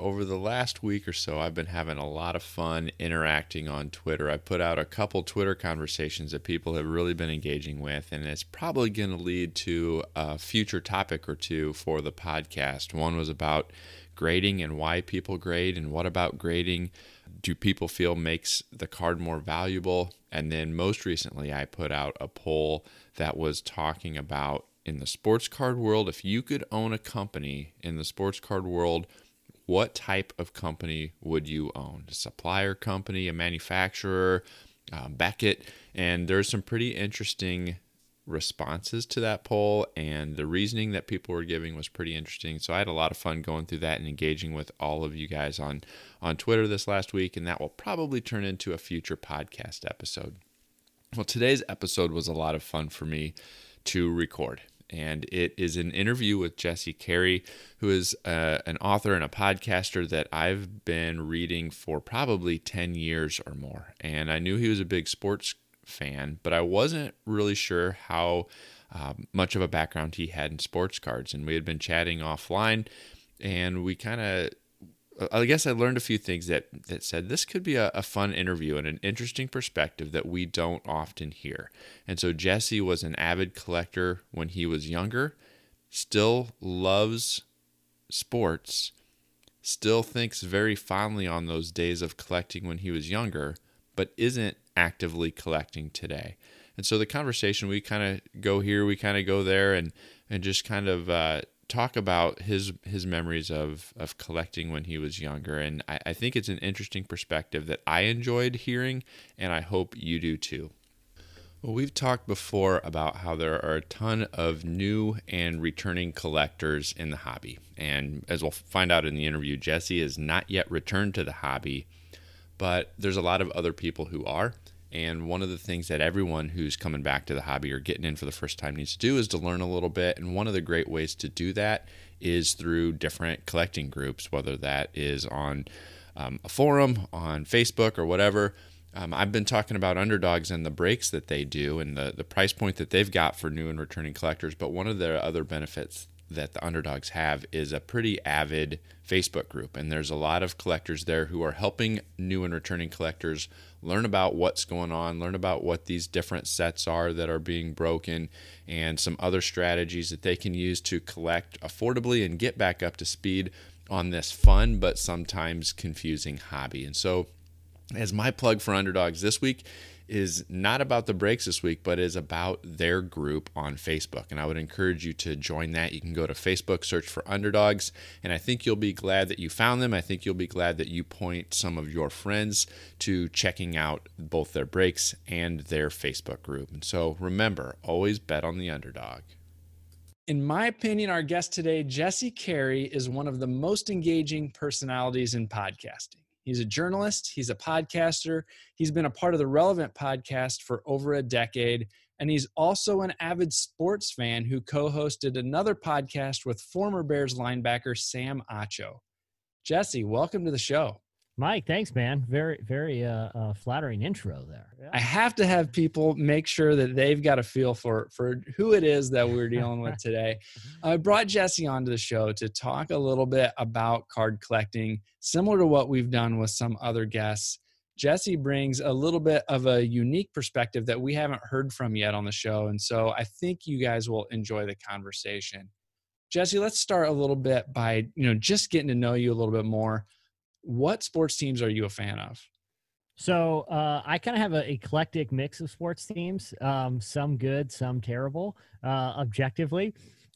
over the last week or so, I've been having a lot of fun interacting on Twitter. I put out a couple Twitter conversations that people have really been engaging with, and it's probably going to lead to a future topic or two for the podcast. One was about grading and why people grade, and what about grading do people feel makes the card more valuable? And then most recently, I put out a poll that was talking about in the sports card world, if you could own a company in the sports card world, what type of company would you own? A supplier company, a manufacturer, uh, Beckett? And there's some pretty interesting responses to that poll, and the reasoning that people were giving was pretty interesting. So I had a lot of fun going through that and engaging with all of you guys on on Twitter this last week, and that will probably turn into a future podcast episode. Well, today's episode was a lot of fun for me to record and it is an interview with Jesse Carey, who is uh, an author and a podcaster that I've been reading for probably 10 years or more. And I knew he was a big sports fan, but I wasn't really sure how uh, much of a background he had in sports cards. And we had been chatting offline, and we kind of I guess I learned a few things that that said this could be a, a, fun interview and an interesting perspective that we don't often hear. And so Jesse was an avid collector when he was younger, still loves sports, still thinks very fondly on those days of collecting when he was younger, but isn't actively collecting today. And so the conversation we kind of go here, we kind of go there, and and just kind of uh, talk about his his memories of of collecting when he was younger, and I, I think it's an interesting perspective that I enjoyed hearing, and I hope you do too. Well, we've talked before about how there are a ton of new and returning collectors in the hobby. And as we'll find out in the interview, Jesse is not yet returned to the hobby, but there's a lot of other people who are. And one of the things that everyone who's coming back to the hobby or getting in for the first time needs to do is to learn a little bit. And one of the great ways to do that is through different collecting groups, whether that is on um, a forum, on Facebook, or whatever. Um, I've been talking about underdogs and the breaks that they do and the, the price point that they've got for new and returning collectors. But one of the other benefits that the underdogs have is a pretty avid Facebook group. And there's a lot of collectors there who are helping new and returning collectors learn about what's going on, learn about what these different sets are that are being broken, and some other strategies that they can use to collect affordably and get back up to speed on this fun but sometimes confusing hobby. And so, as my plug for underdogs this week is not about the breaks this week, but is about their group on Facebook. And I would encourage you to join that. You can go to Facebook, search for underdogs, and I think you'll be glad that you found them. I think you'll be glad that you point some of your friends to checking out both their breaks and their Facebook group. And so remember, always bet on the underdog. In my opinion, our guest today, Jesse Carey, is one of the most engaging personalities in podcasting. He's a journalist, he's a podcaster, he's been a part of the Relevant podcast for over a decade, and he's also an avid sports fan who co hosted another podcast with former Bears linebacker Sam Acho. Jesse, welcome to the show. Mike, thanks, man. Very, very uh, uh, flattering intro there. Yeah. I have to have people make sure that they've got a feel for for who it is that we're dealing with today. I brought Jesse onto the show to talk a little bit about card collecting, similar to what we've done with some other guests. Jesse brings a little bit of a unique perspective that we haven't heard from yet on the show, and so I think you guys will enjoy the conversation. Jesse, let's start a little bit by you know just getting to know you a little bit more what sports teams are you a fan of? So uh, I kind of have an eclectic mix of sports teams. Um, some good, some terrible. Uh, objectively,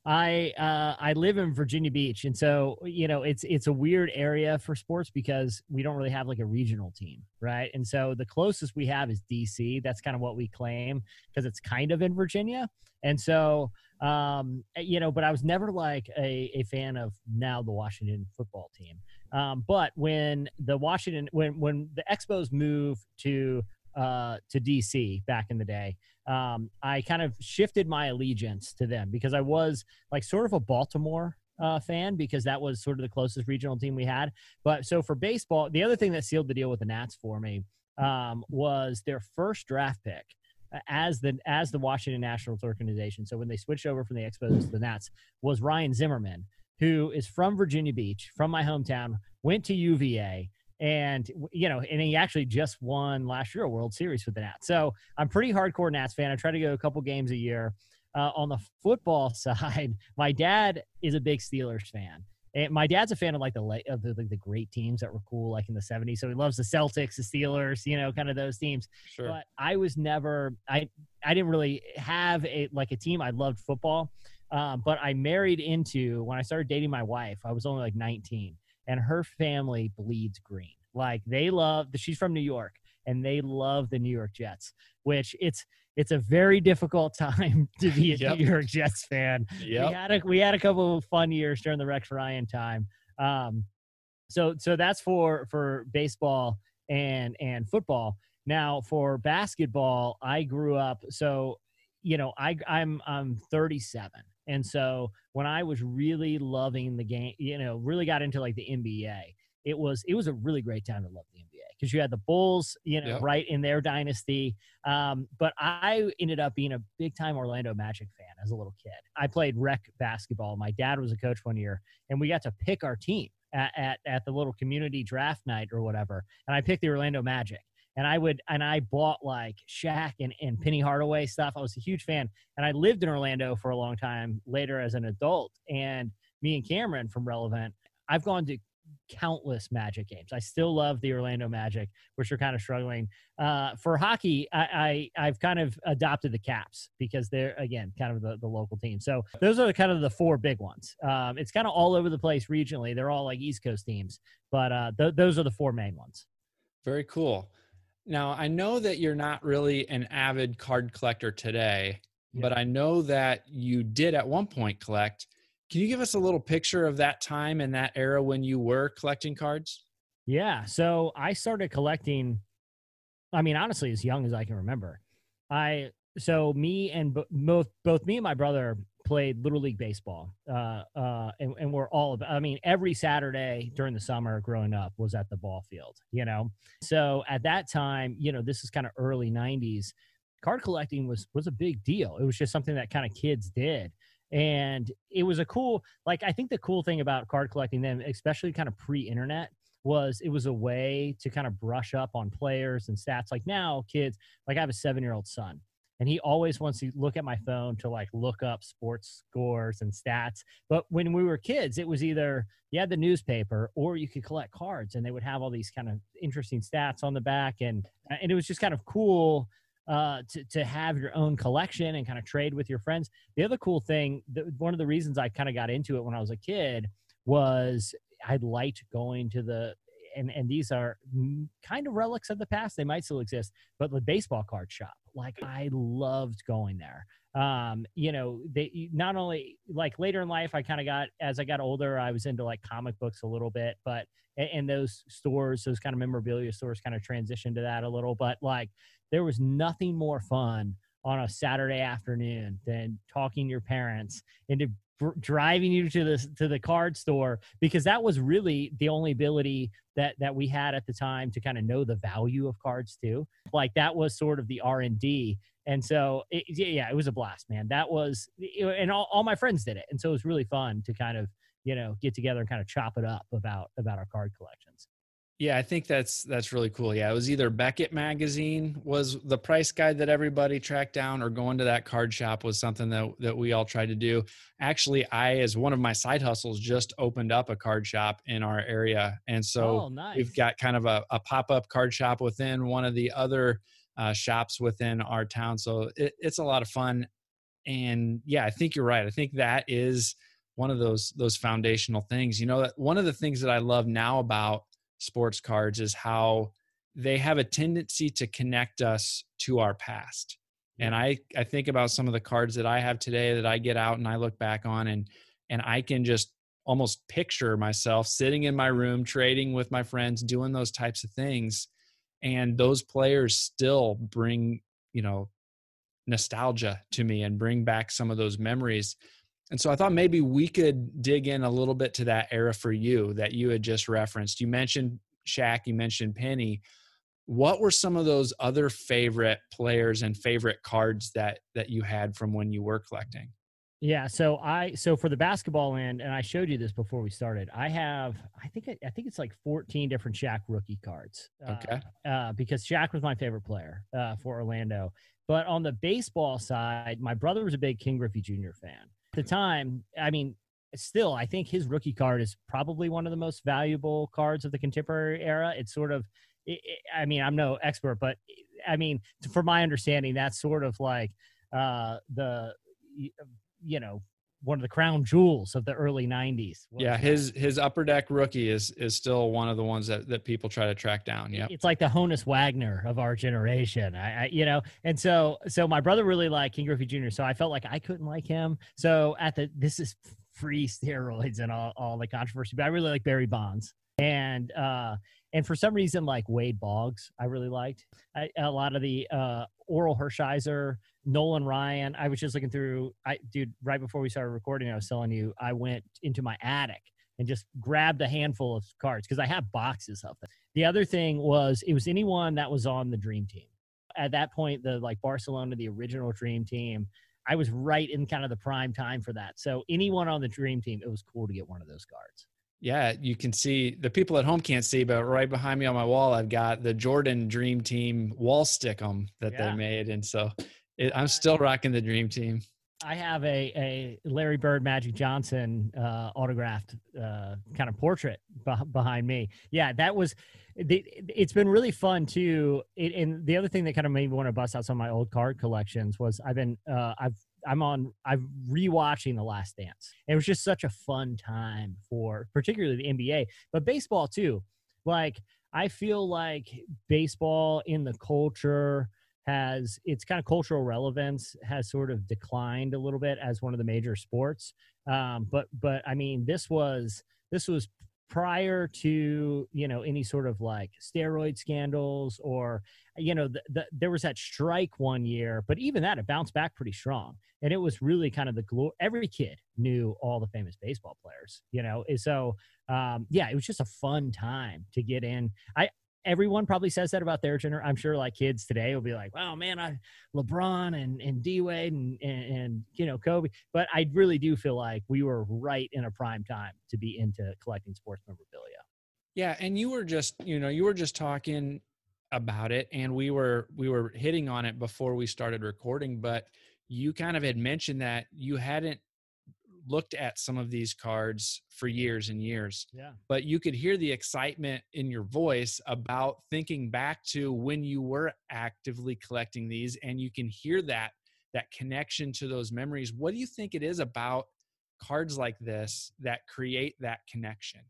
I uh, I live in Virginia Beach, and so you know it's it's a weird area for sports because we don't really have like a regional team, right? And so the closest we have is DC. That's kind of what we claim because it's kind of in Virginia, and so um, you know. But I was never like a a fan of now the Washington football team. Um, but when the Washington, when when the Expos move to uh, to DC back in the day, um, I kind of shifted my allegiance to them because I was like sort of a Baltimore uh, fan because that was sort of the closest regional team we had. But so for baseball, the other thing that sealed the deal with the Nats for me um, was their first draft pick uh, as the as the Washington Nationals organization. So when they switched over from the Expos to the Nats, was Ryan Zimmerman, who is from Virginia Beach, from my hometown, went to UVA, and you know, and he actually just won last year a World Series with the Nats. So I'm pretty hardcore Nats fan. I try to go a couple games a year. Uh, on the football side, my dad is a big Steelers fan. And my dad's a fan of like the of the, like the great teams that were cool like in the 70s. So he loves the Celtics, the Steelers, you know, kind of those teams. Sure. But I was never I I didn't really have a like a team. I loved football. Um, but I married into when I started dating my wife, I was only like 19, and her family bleeds green. Like they love she's from New York and they love the New York Jets, which it's it's a very difficult time to be a yep. New York Jets fan. Yep. We had a we had a couple of fun years during the Rex Ryan time. Um, so so that's for for baseball and and football. Now for basketball, I grew up so you know I I'm I'm 37, and so when I was really loving the game, you know, really got into like the NBA, it was it was a really great time to love the NBA because you had the Bulls, you know, yep. right in their dynasty. Um, but I ended up being a big time Orlando Magic fan as a little kid. I played rec basketball. My dad was a coach one year, and we got to pick our team at, at, at the little community draft night or whatever. And I picked the Orlando Magic. And I would, and I bought like Shaq and, and Penny Hardaway stuff. I was a huge fan. And I lived in Orlando for a long time later as an adult. And me and Cameron from Relevant, I've gone to countless Magic games. I still love the Orlando Magic, which are kind of struggling. Uh, for hockey, I, I have kind of adopted the Caps because they're again kind of the, the local team. So those are kind of the four big ones. Um, it's kind of all over the place regionally. They're all like East Coast teams, but uh, th- those are the four main ones. Very cool. Now I know that you're not really an avid card collector today, yeah. but I know that you did at one point collect can you give us a little picture of that time and that era when you were collecting cards? Yeah. So I started collecting, I mean, honestly, as young as I can remember. I, so me and both, both me and my brother played little league baseball. Uh, uh, and, and we're all, about. I mean, every Saturday during the summer growing up was at the ball field, you know? So at that time, you know, this is kind of early 90s card collecting was was a big deal. It was just something that kind of kids did and it was a cool like i think the cool thing about card collecting then especially kind of pre-internet was it was a way to kind of brush up on players and stats like now kids like i have a seven year old son and he always wants to look at my phone to like look up sports scores and stats but when we were kids it was either you had the newspaper or you could collect cards and they would have all these kind of interesting stats on the back and and it was just kind of cool uh, to, to have your own collection and kind of trade with your friends. The other cool thing, the, one of the reasons I kind of got into it when I was a kid was I liked going to the and and these are kind of relics of the past. They might still exist, but the baseball card shop, like I loved going there. Um, you know, they not only like later in life, I kind of got as I got older, I was into like comic books a little bit, but and those stores, those kind of memorabilia stores, kind of transitioned to that a little. But like there was nothing more fun on a Saturday afternoon than talking your parents into driving you to the to the card store because that was really the only ability that that we had at the time to kind of know the value of cards too. Like that was sort of the r&d and so it, yeah it was a blast man. That was and all, all my friends did it. And so it was really fun to kind of you know get together and kind of chop it up about about our card collections yeah, I think that's that's really cool. Yeah, it was either Beckett magazine was the price guide that everybody tracked down, or going to that card shop was something that that we all tried to do. Actually, I as one of my side hustles just opened up a card shop in our area, and so oh, nice. we've got kind of a, a pop up card shop within one of the other uh, shops within our town. So it, it's a lot of fun, and yeah, I think you're right. I think that is one of those those foundational things. You know, that one of the things that I love now about sports cards is how they have a tendency to connect us to our past. And I, I think about some of the cards that I have today that I get out and I look back on and and I can just almost picture myself sitting in my room trading with my friends doing those types of things. And those players still bring you know nostalgia to me and bring back some of those memories and so i thought maybe we could dig in a little bit to that era for you that you had just referenced you mentioned Shaq, you mentioned Penny. What were some of those other favorite players and favorite cards that that you had from when you were collecting? Yeah, so I so for the basketball end, and I showed you this before we started. I have, I think, I think it's like 14 different Shaq rookie cards. Okay. Uh, uh, because Shaq was my favorite player uh, for Orlando. But on the baseball side, my brother was a big Ken Griffey Jr. fan. The time, I mean, still, I think his rookie card is probably one of the most valuable cards of the contemporary era. It's sort of, I mean, I'm no expert, but I mean, from my understanding, that's sort of like uh, the you know one of the crown jewels of the early 90s yeah his his upper deck rookie is is still one of the ones that, that people try to track down yeah it's like the honus wagner of our generation. I, I, you know and so so my brother really liked ken griffey jr so i felt like i couldn't like him. So at the this is free steroids and all, all the controversy but i really like barry bonds. And uh and for some reason like wade boggs i really liked I, a lot of the uh orel hershiser Nolan Ryan. I was just looking through. I dude, right before we started recording, I was telling you I went into my attic and just grabbed a handful of cards because I have boxes of them. The other thing was it was anyone that was on the dream team. At that point, the like Barcelona, the original dream team, I was right in kind of the prime time for that. So anyone on the dream team, it was cool to get one of those cards. Yeah, you can see the people at home can't see, but right behind me on my wall, I've got the Jordan Dream Team wall stickum that yeah. they made, and so it, I'm still rocking the dream team. I have a, a Larry Bird, Magic Johnson uh, autographed uh, kind of portrait behind me. Yeah, that was. The, it's been really fun too. It, and the other thing that kind of made me want to bust out some of my old card collections was I've been uh, I've I'm on I'm rewatching The Last Dance. It was just such a fun time for particularly the NBA, but baseball too. Like I feel like baseball in the culture has its kind of cultural relevance has sort of declined a little bit as one of the major sports. Um, but but I mean, this was this was prior to you know any sort of like steroid scandals or you know the, the, there was that strike one year but even that it bounced back pretty strong. And it was really kind of the glory every kid knew all the famous baseball players you know? And so um, yeah it was just a fun time to get in. I everyone probably says that about their generation. I'm sure like kids today will be like, "Wow, man, I LeBron and and D Wade and, and, and you know Kobe." But I really do feel like we were right in a prime time to be into collecting sports memorabilia. Yeah, and you were just you know you were just talking about it, and we were we were hitting on it before we started recording, but you kind of had mentioned that you hadn't looked at some of these cards for years and years. Yeah. But you could hear the excitement in your voice about thinking back to when you were actively collecting these and you can hear that that connection to those memories. What do you think it is about cards like this that create that connection?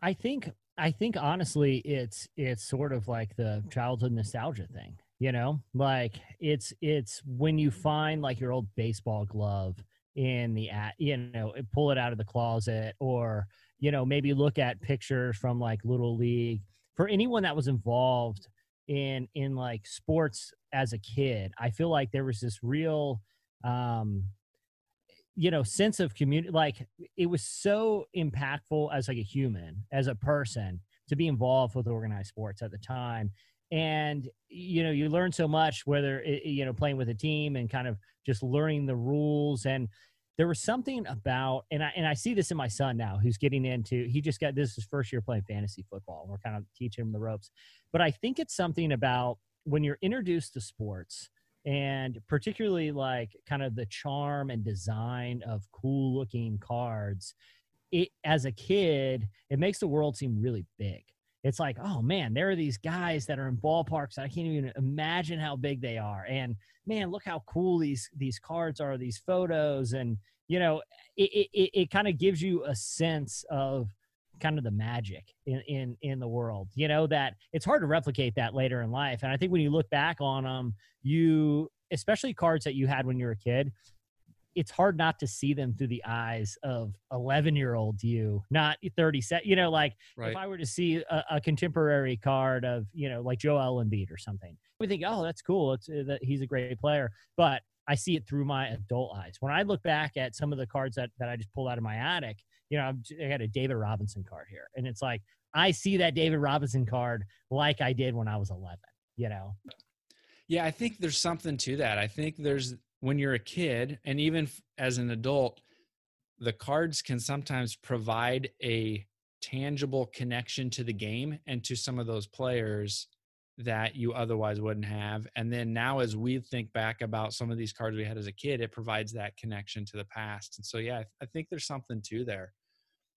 I think I think honestly it's it's sort of like the childhood nostalgia thing you know like it's it's when you find like your old baseball glove in the at you know pull it out of the closet or you know maybe look at pictures from like little league. For anyone that was involved in in like sports as a kid i feel like there was this real um you know sense of community like it was so impactful as like a human as a person to be involved with organized sports at the time and you know you learn so much whether it, you know playing with a team and kind of just learning the rules. And there was something about and I and I see this in my son now who's getting into he just got this is his first year playing fantasy football we're kind of teaching him the ropes. But I think it's something about when you're introduced to sports and particularly like kind of the charm and design of cool looking cards it as a kid it makes the world seem really big it's like, oh man, there are these guys that are in ballparks. I can't even imagine how big they are. And man, look how cool these these cards are, these photos, and you know, it it, it kind of gives you a sense of kind of the magic in, in in the world. You know that it's hard to replicate that later in life. And I think when you look back on them, you especially cards that you had when you were a kid, it's hard not to see them through the eyes of 11 year old you, not 30 set. You know, like right. if I were to see a, a, contemporary card of, you know, like Joel Embiid or something, we think, oh, that's cool. It's uh, that he's a great player. But I see it through my adult eyes. When I look back at some of the cards that, that I just pulled out of my attic, you know, I got a David Robinson card here. And it's like, I see that David Robinson card like I did when I was 11, you know? Yeah, I think there's something to that. I think there's when you're a kid and even as an adult, the cards can sometimes provide a tangible connection to the game and to some of those players that you otherwise wouldn't have. And then now, as we think back about some of these cards we had as a kid, it provides that connection to the past. And so, yeah, I think there's something to there.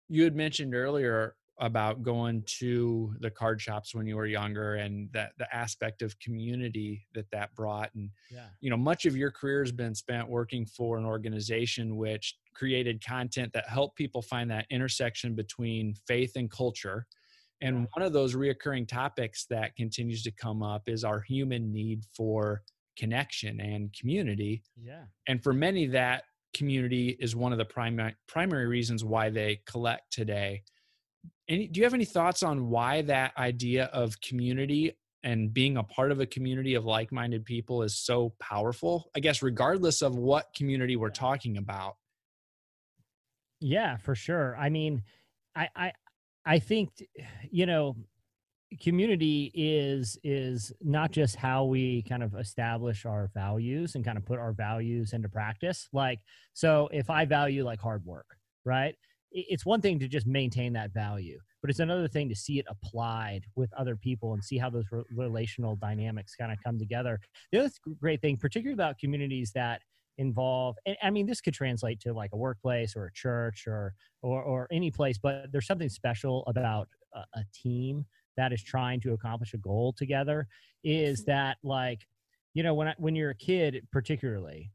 You had mentioned earlier about going to the card shops when you were younger and that the aspect of community that that brought and yeah. you know much of your career has been spent working for an organization which created content that helped people find that intersection between faith and culture. And one of those reoccurring topics that continues to come up is our human need for connection and community. Yeah. And for many that community is one of the primary primary reasons why they collect today any, do you have any thoughts on why that idea of community and being a part of a community of like-minded people is so powerful? I guess regardless of what community we're talking about. Yeah for sure. I mean i i i think you know community is is not just how we kind of establish our values and kind of put our values into practice. Like so if i value like hard work right it's one thing to just maintain that value, but it's another thing to see it applied with other people and see how those re- relational dynamics kind of come together. The other great thing, particularly about communities that involve, and I mean, this could translate to like a workplace or a church or or, or any place, but there's something special about a, a team that is trying to accomplish a goal together. Is that like, you know, when I, when you're a kid, particularly,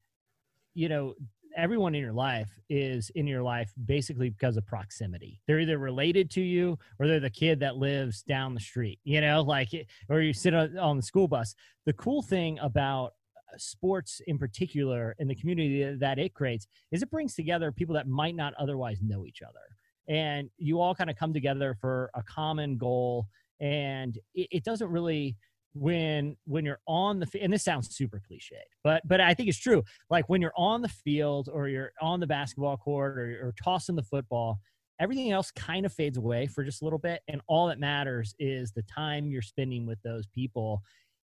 you know everyone in your life is in your life basically because of proximity. They're either related to you or they're the kid that lives down the street, you know, like, or you sit on the school bus. The cool thing about uh, sports in particular and the community that it creates is it brings together people that might not otherwise know each other. And you all kind of come together for a common goal. And it, it doesn't really, when when you're on the and this sounds super cliche but but i think it's true. Like when you're on the field or you're on the basketball court or you're tossing the football everything else kind of fades away for just a little bit and all that matters is the time you're spending with those people.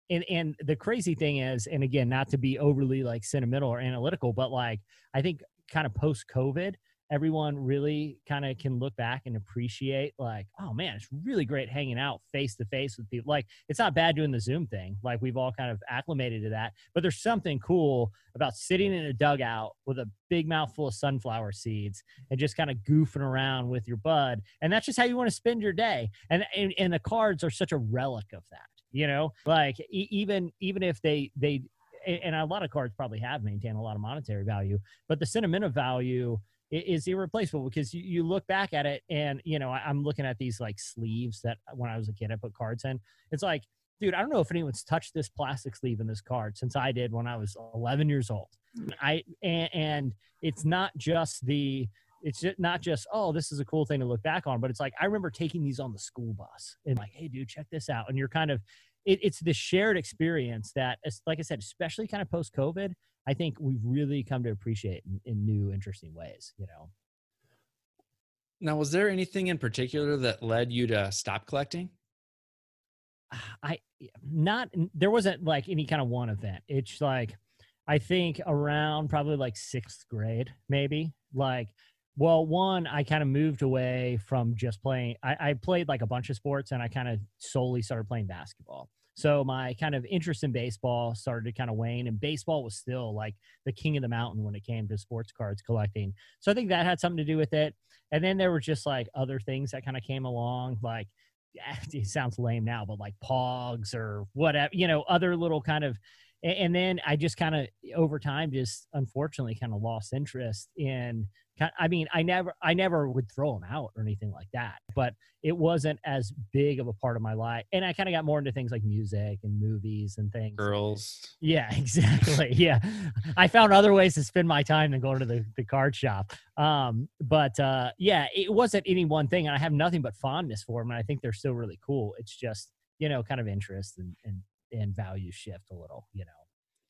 And and the crazy thing is and again not to be overly like sentimental or analytical but like i think kind of post covid everyone really kind of can look back and appreciate like oh man it's really great hanging out face to face with people like it's not bad doing the zoom thing like we've all kind of acclimated to that but there's something cool about sitting in a dugout with a big mouthful of sunflower seeds and just kind of goofing around with your bud and that's just how you want to spend your day and and, and the cards are such a relic of that you know? Like e- even even if they they and a lot of cards probably have maintained a lot of monetary value but the sentimental value is irreplaceable because you, you look back at it and you know I, i'm looking at these like sleeves that when i was a kid i put cards in. It's like dude i don't know if anyone's touched this plastic sleeve in this card since i did when i was 11 years old. Mm. i and, and it's not just the it's just not just oh this is a cool thing to look back on but it's like i remember taking these on the school bus and like hey dude check this out. And you're kind of it, it's the shared experience that like i said especially kind of post covid I think we've really come to appreciate in, in new, interesting ways. You know. Now, was there anything in particular that led you to stop collecting? I not there wasn't like any kind of one event. It's like I think around probably like sixth grade, maybe. Like, well, one, I kind of moved away from just playing. I, I played like a bunch of sports, and I kind of solely started playing basketball. So my kind of interest in baseball started to kind of wane, and baseball was still like the king of the mountain when it came to sports cards collecting. So I think that had something to do with it. And then there were just like other things that kind of came along, like it sounds lame now, but like pogs or whatever, you know, other little kind of. And then I just kind of over time, just unfortunately, kind of lost interest in I mean, I never, I never would throw them out or anything like that, but it wasn't as big of a part of my life. And I kind of got more into things like music and movies and things. Girls. Yeah, exactly. yeah, I found other ways to spend my time than going to the the card shop. Um, but uh, yeah, it wasn't any one thing, and I have nothing but fondness for them, and I think they're still really cool. It's just you know, kind of interest and and and value shift a little, you know.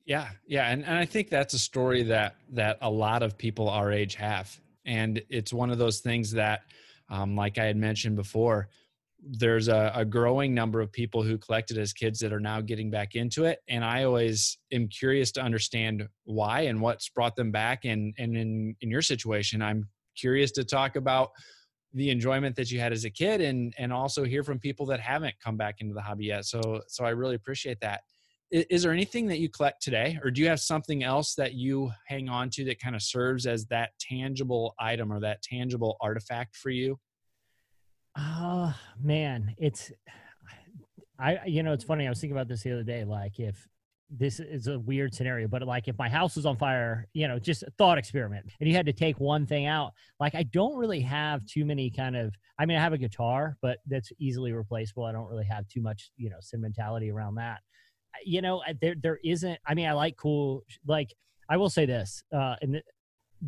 Yeah, yeah, and, and I think that's a story that that a lot of people our age have, and it's one of those things that, um, like I had mentioned before, there's a, a, growing number of people who collected as kids that are now getting back into it, and I always am curious to understand why and what's brought them back. And and in in your situation, I'm curious to talk about the enjoyment that you had as a kid, and and also hear from people that haven't come back into the hobby yet. So so I really appreciate that is there anything that you collect today? Or do you have something else that you hang on to that kind of serves as that tangible item or that tangible artifact for you? Oh man it's i you know it's funny i was thinking about this the other day like if this is a weird scenario but like if my house was on fire you know just a thought experiment and you had to take one thing out like i don't really have too many kind of i mean i have a guitar but that's easily replaceable i don't really have too much you know sentimentality around that you know, there there isn't. I mean, I like cool. Like I will say this, uh, and the,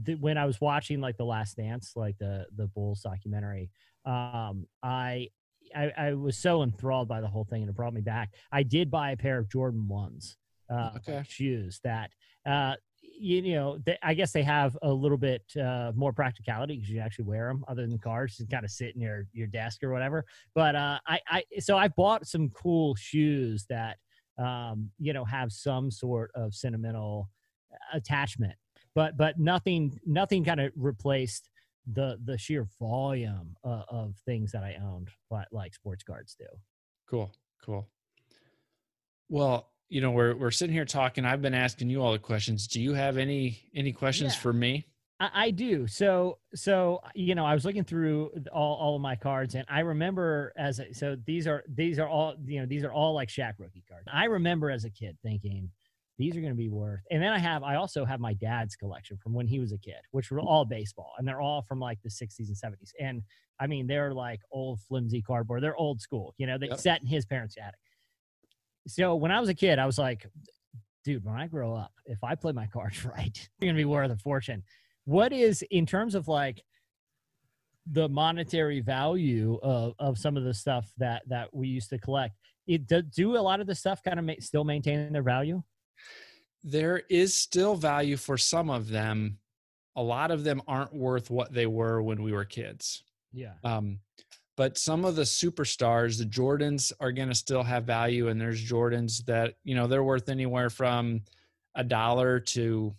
the, when I was watching like the Last Dance, like the the Bulls documentary, um, I, I I was so enthralled by the whole thing, and it brought me back. I did buy a pair of Jordan ones, uh, okay. shoes that. Uh, you, you know, they, I guess they have a little bit uh, more practicality because you actually wear them, other than cars, and kind of sit in your your desk or whatever. But uh, I, I, so I bought some cool shoes that um, you know, have some sort of sentimental attachment. But but nothing nothing kind of replaced the the sheer volume of, of things that I owned, like, like sports cards do. Cool, cool. Well, you know, we're we're sitting here talking. I've been asking you all the questions. Do you have any any questions yeah. for me? I, I, do. So, so you know, I was looking through all, all of my cards, and I remember as a, so these are these are all you know these are all like Shaq rookie cards. I remember as a kid thinking these are going to be worth. And then I have I also have my dad's collection from when he was a kid, which were all baseball, and they're all from like the 60s and 70s. And I mean, they're like old flimsy cardboard. They're old school. You know, they yep. sat in his parents' attic. So when I was a kid, I was like, dude, when I grow up, if I play my cards right, they're going to be worth a fortune what is in terms of like the monetary value of, of some of the stuff that that we used to collect it do, do a lot of the stuff kind of ma- still maintain their value? There is still value for some of them. A lot of them aren't worth what they were when we were kids. Yeah. Um but some of the superstars the jordans are going to still have value and there's jordans that you know they're worth anywhere from a dollar to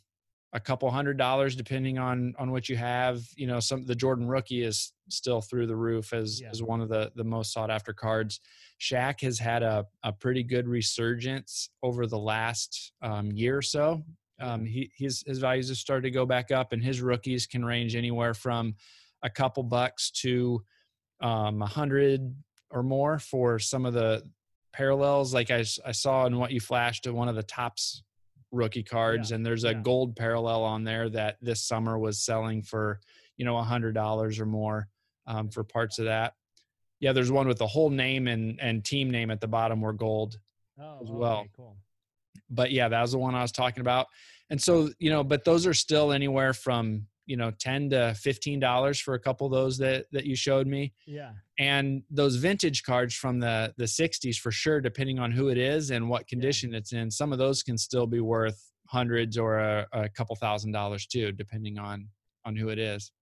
a couple hundred dollars depending on on what you have. You know some the jordan rookie is still through the roof as yeah. as one of the the most sought after cards. Shaq has had a, a pretty good resurgence over the last um, year or so. Um, he his his values have started to go back up and his rookies can range anywhere from a couple bucks to um, a hundred or more for some of the parallels. Like I, I saw in what you flashed to one of the Topps rookie cards yeah. and there's a yeah. gold parallel on there that this summer was selling for you know a hundred dollars or more um, for parts of that yeah there's one with the whole name and and team name at the bottom were gold oh, as well okay, cool. but yeah that was the one i was talking about and so you know but those are still anywhere from you know 10 to 15 dollars for a couple of those that that you showed me. Yeah. And those vintage cards from the the 60s for sure depending on who it is and what condition yeah. it's in some of those can still be worth hundreds or a, a couple thousand dollars too depending on on who it is.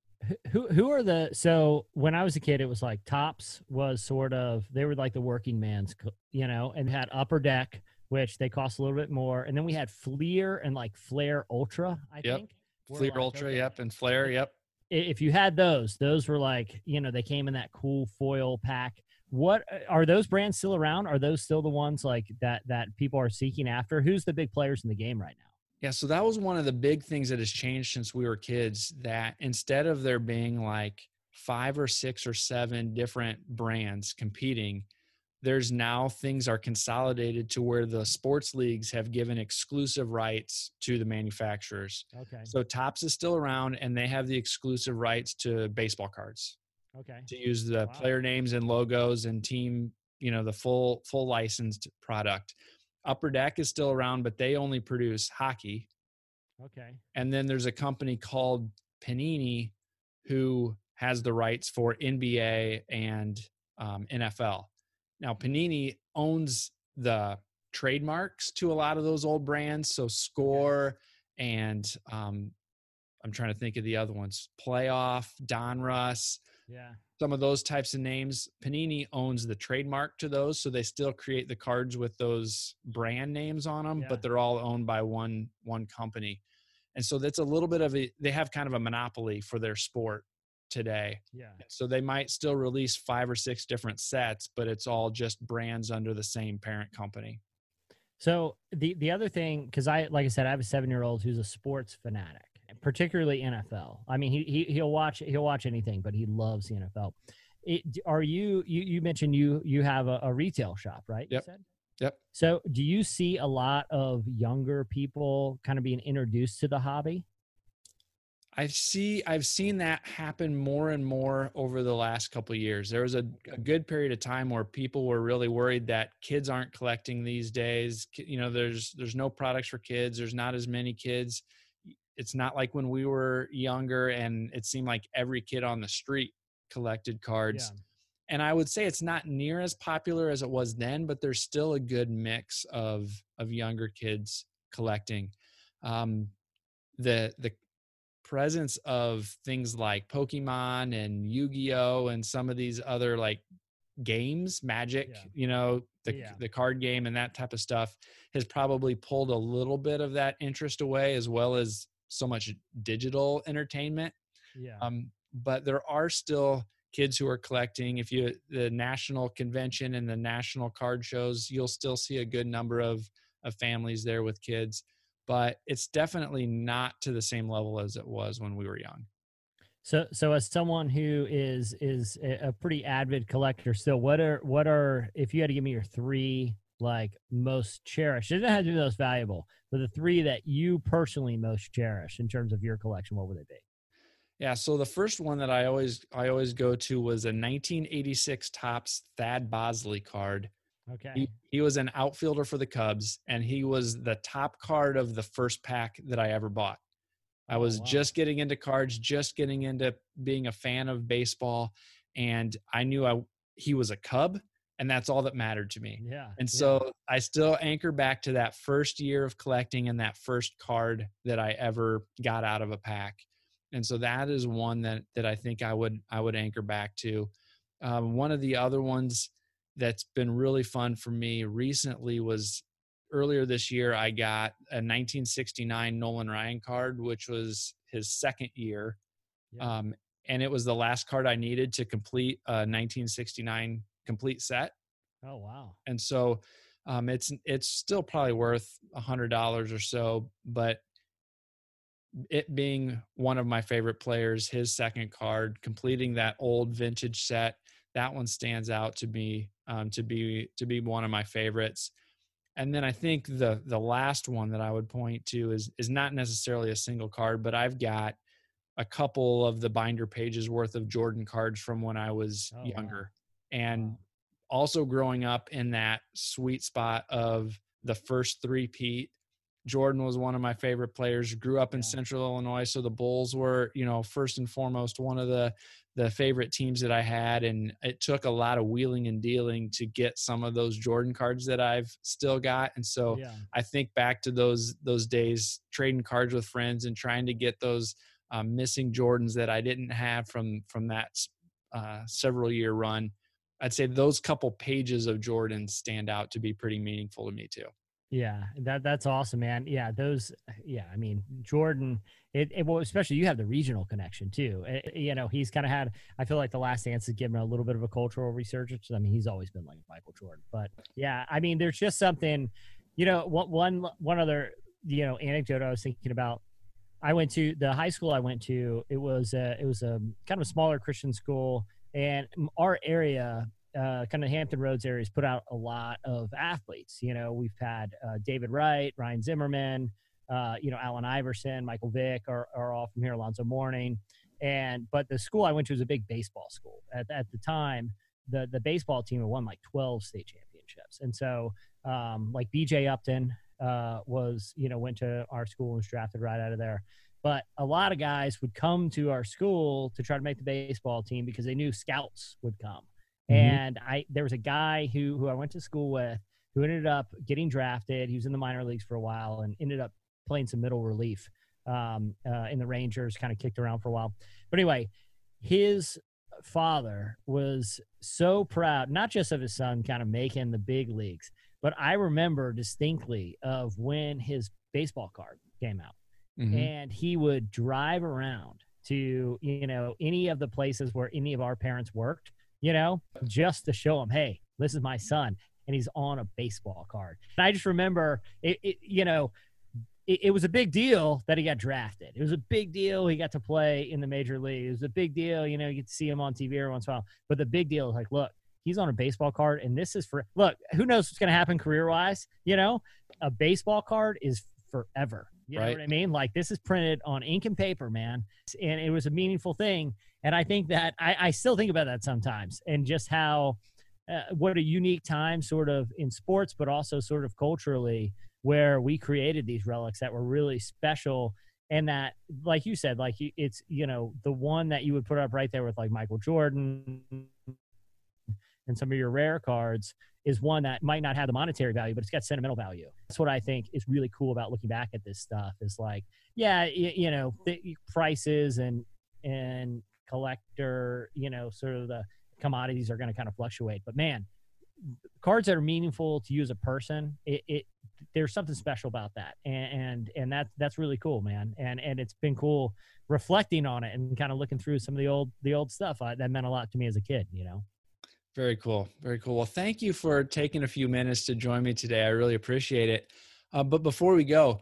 Who who are the so when I was a kid, it was like Topps was sort of they were like the working man's, you know, and had Upper Deck, which they cost a little bit more, and then we had Fleer and like Flair Ultra, I yep. think, Fleer like, Ultra, okay. yep, and Flair, yep. If you had those, those were like, you know, they came in that cool foil pack. What uh, are those brands still around? Are those still the ones like that that people are seeking after? Who's the big players in the game right now? Yeah, so that was one of the big things that has changed since we were kids. That instead of there being like five or six or seven different brands competing, there's now things are consolidated to where the sports leagues have given exclusive rights to the manufacturers. Okay. So Topps is still around and they have the exclusive rights to baseball cards Okay. to use the Wow. player names and logos and team, you know, the full full licensed product. Upper Deck is still around, but they only produce hockey. Okay. And then there's a company called Panini who has the rights for NBA and um, NFL. Now, Panini owns the trademarks to a lot of those old brands. So, Score and um, I'm trying to think of the other ones Playoff, Donruss, Yeah. some of those types of names. Panini owns the trademark to those. So, they still create the cards with those brand names on them, Yeah. but they're all owned by one one company. And so that's a little bit of a they have kind of a monopoly for their sport today. Yeah. So they might still release five or six different sets, but it's all just brands under the same parent company. So the the other thing, because I like I said, I have a seven year old who's a sports fanatic, particularly NFL. I mean, he, he he'll watch he'll watch anything, but he loves the NFL. It, are you you you mentioned you you have a, a retail shop, right? You Yep. said? Yep. So do you see a lot of younger people kind of being introduced to the hobby? I see I've seen that happen more and more over the last couple of years. There was a, a good period of time where people were really worried that kids aren't collecting these days. You know, there's there's no products for kids. There's not as many kids. It's not like when we were younger and it seemed like every kid on the street collected cards. and I would say it's not near as popular as it was then, but there's still a good mix of of younger kids collecting. Um, the the presence of things like Pokemon and Yu-Gi-Oh and some of these other like games, Magic, Yeah. you know, the Yeah. the card game and that type of stuff has probably pulled a little bit of that interest away, as well as so much digital entertainment Yeah. um, but there are still kids who are collecting if you the national convention and the national card shows you'll still see a good number of of families there with kids but it's definitely not to the same level as it was when we were young So, so as someone who is is a pretty avid collector, still, what are what are if you had to give me your three like most cherished? It doesn't have to be most valuable, but the three that you personally most cherish in terms of your collection, what would they be? yeah so the first one that i always i always go to was a 1986 topps thad bosley card Okay. He, he was an outfielder for the Cubs, and he was the top card of the first pack that I ever bought. I Oh, was wow. just getting into cards, just getting into being a fan of baseball, and I knew I he was a Cub, and that's all that mattered to me. yeah. And yeah. so I still anchor back to that first year of collecting and that first card that I ever got out of a pack. And so that is one that that I think I would I would anchor back to. Um, one of the other ones that's been really fun for me recently was earlier this year I got a 1969 Nolan Ryan card, which was his second year. Yeah. Um, and it was the last card I needed to complete a 1969 complete set oh wow. and so um, it's it's still probably worth a hundred dollars or so but it being one of my favorite players his second card completing that old vintage set that one stands out to me um, to be to be one of my favorites and then i think the the last one that i would point to is is not necessarily a single card but i've got a couple of the binder pages worth of jordan cards from when i was Oh, wow. younger and Wow. also growing up in that sweet spot of the first three-peat. Jordan was one of my favorite players. Grew up in Yeah. Central Illinois, so the Bulls were, you know, first and foremost one of the the favorite teams that I had, and it took a lot of wheeling and dealing to get some of those Jordan cards that I've still got. And so yeah. I think back to those those days trading cards with friends and trying to get those um, missing Jordans that I didn't have from from that uh, several year run. I'd say those couple pages of Jordan stand out to be pretty meaningful to me too. Yeah, that that's awesome, man. Yeah, those. Yeah, I mean Jordan. It, it well, especially you have the regional connection too. Eh, you know, he's kind of had. I feel like the Last Dance has given a little bit of a cultural resurgence. I mean, he's always been like Michael Jordan, but yeah, I mean, there's just something. You know, one one one other you know anecdote I was thinking about. I went to the high school I went to. It was a, it was a kind of a smaller Christian school, and our area uh, kind of Hampton Roads areas put out a lot of athletes. You know, we've had uh, David Wright, Ryan Zimmerman, uh, you know, Allen Iverson, Michael Vick are, are all from here, Alonzo Mourning. And, but the school I went to was a big baseball school. At, at the time, the, the baseball team had won like 12 state championships. And so, um, like BJ Upton uh, was, you know, went to our school and was drafted right out of there. But a lot of guys would come to our school to try to make the baseball team because they knew scouts would come. Mm-hmm. And I there was a guy who who I went to school with who ended up getting drafted. He was in the minor leagues for a while and ended up playing some middle relief um, uh, in the Rangers. Kind of kicked around for a while. But anyway, his father was so proud, not just of his son kind of making the big leagues, but I remember distinctly of when his baseball card came out mm-hmm. and he would drive around to you know any of the places where any of our parents worked you know just to show him, hey this is my son and he's on a baseball card. And i just remember it, it you know it, it, was a big deal that he got drafted. It was a big deal he got to play in the major league it was a big deal you know you get to see him on tv every once in a while. But the big deal is like look he's on a baseball card and this is for look who knows what's going to happen career wise you know? A baseball card is forever you right. know what I mean? Like this is printed on ink and paper, man. And it was a meaningful thing. And I think that I, I still think about that sometimes and just how, uh, what a unique time sort of in sports, but also sort of culturally where we created these relics that were really special. And that, like you said, like it's, you know, the one that you would put up right there with like Michael Jordan and some of your rare cards is one that might not have the monetary value, but it's got sentimental value. That's what I think is really cool about looking back at this stuff. Is like, yeah, you, you know, the prices and and collector, you know, sort of the commodities are going to kind of fluctuate. But man, cards that are meaningful to you as a person, it, it there's something special about that, and and, and that that's really cool, man. And and it's been cool reflecting on it and kind of looking through some of the old the old stuff uh, that meant a lot to me as a kid, you know. Very cool. Very cool. Well, thank you for taking a few minutes to join me today. I really appreciate it. Uh, but before we go,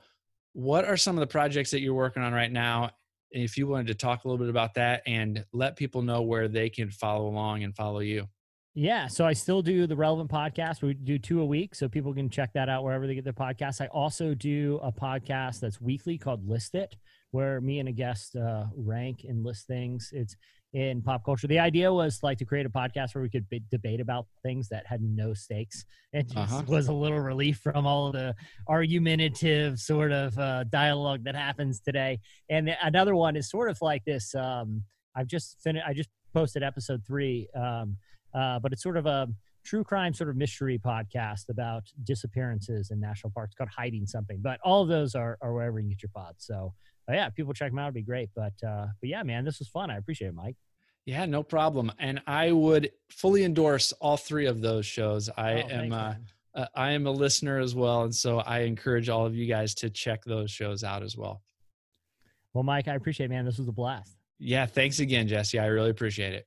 what are some of the projects that you're working on right now? If you wanted to talk a little bit about that and let people know where they can follow along and follow you. Yeah, so I still do the relevant podcast. We do two a week, so people can check that out wherever they get their podcasts. I also do a podcast that's weekly called List It, where me and a guest uh, rank and list things. It's in pop culture. The idea was like to create a podcast where we could debate about things that had no stakes. It just uh-huh. was a little relief from all the argumentative sort of uh, dialogue that happens today. And another one is sort of like this. Um, I've just finished. I just posted episode three, um, uh, but it's sort of a true crime sort of mystery podcast about disappearances in national parks called Hiding Something. But all of those are, are wherever you get your pods. So yeah, people check them out. It'd be great. But uh, but yeah, man, this was fun. I appreciate it, Mike. Yeah, no problem. And I would fully endorse all three of those shows. I oh, am uh, uh, I am a listener as well, and so I encourage all of you guys to check those shows out as well. Well, Mike, I appreciate it, man. This was a blast. Yeah, thanks again, Jesse. I really appreciate it.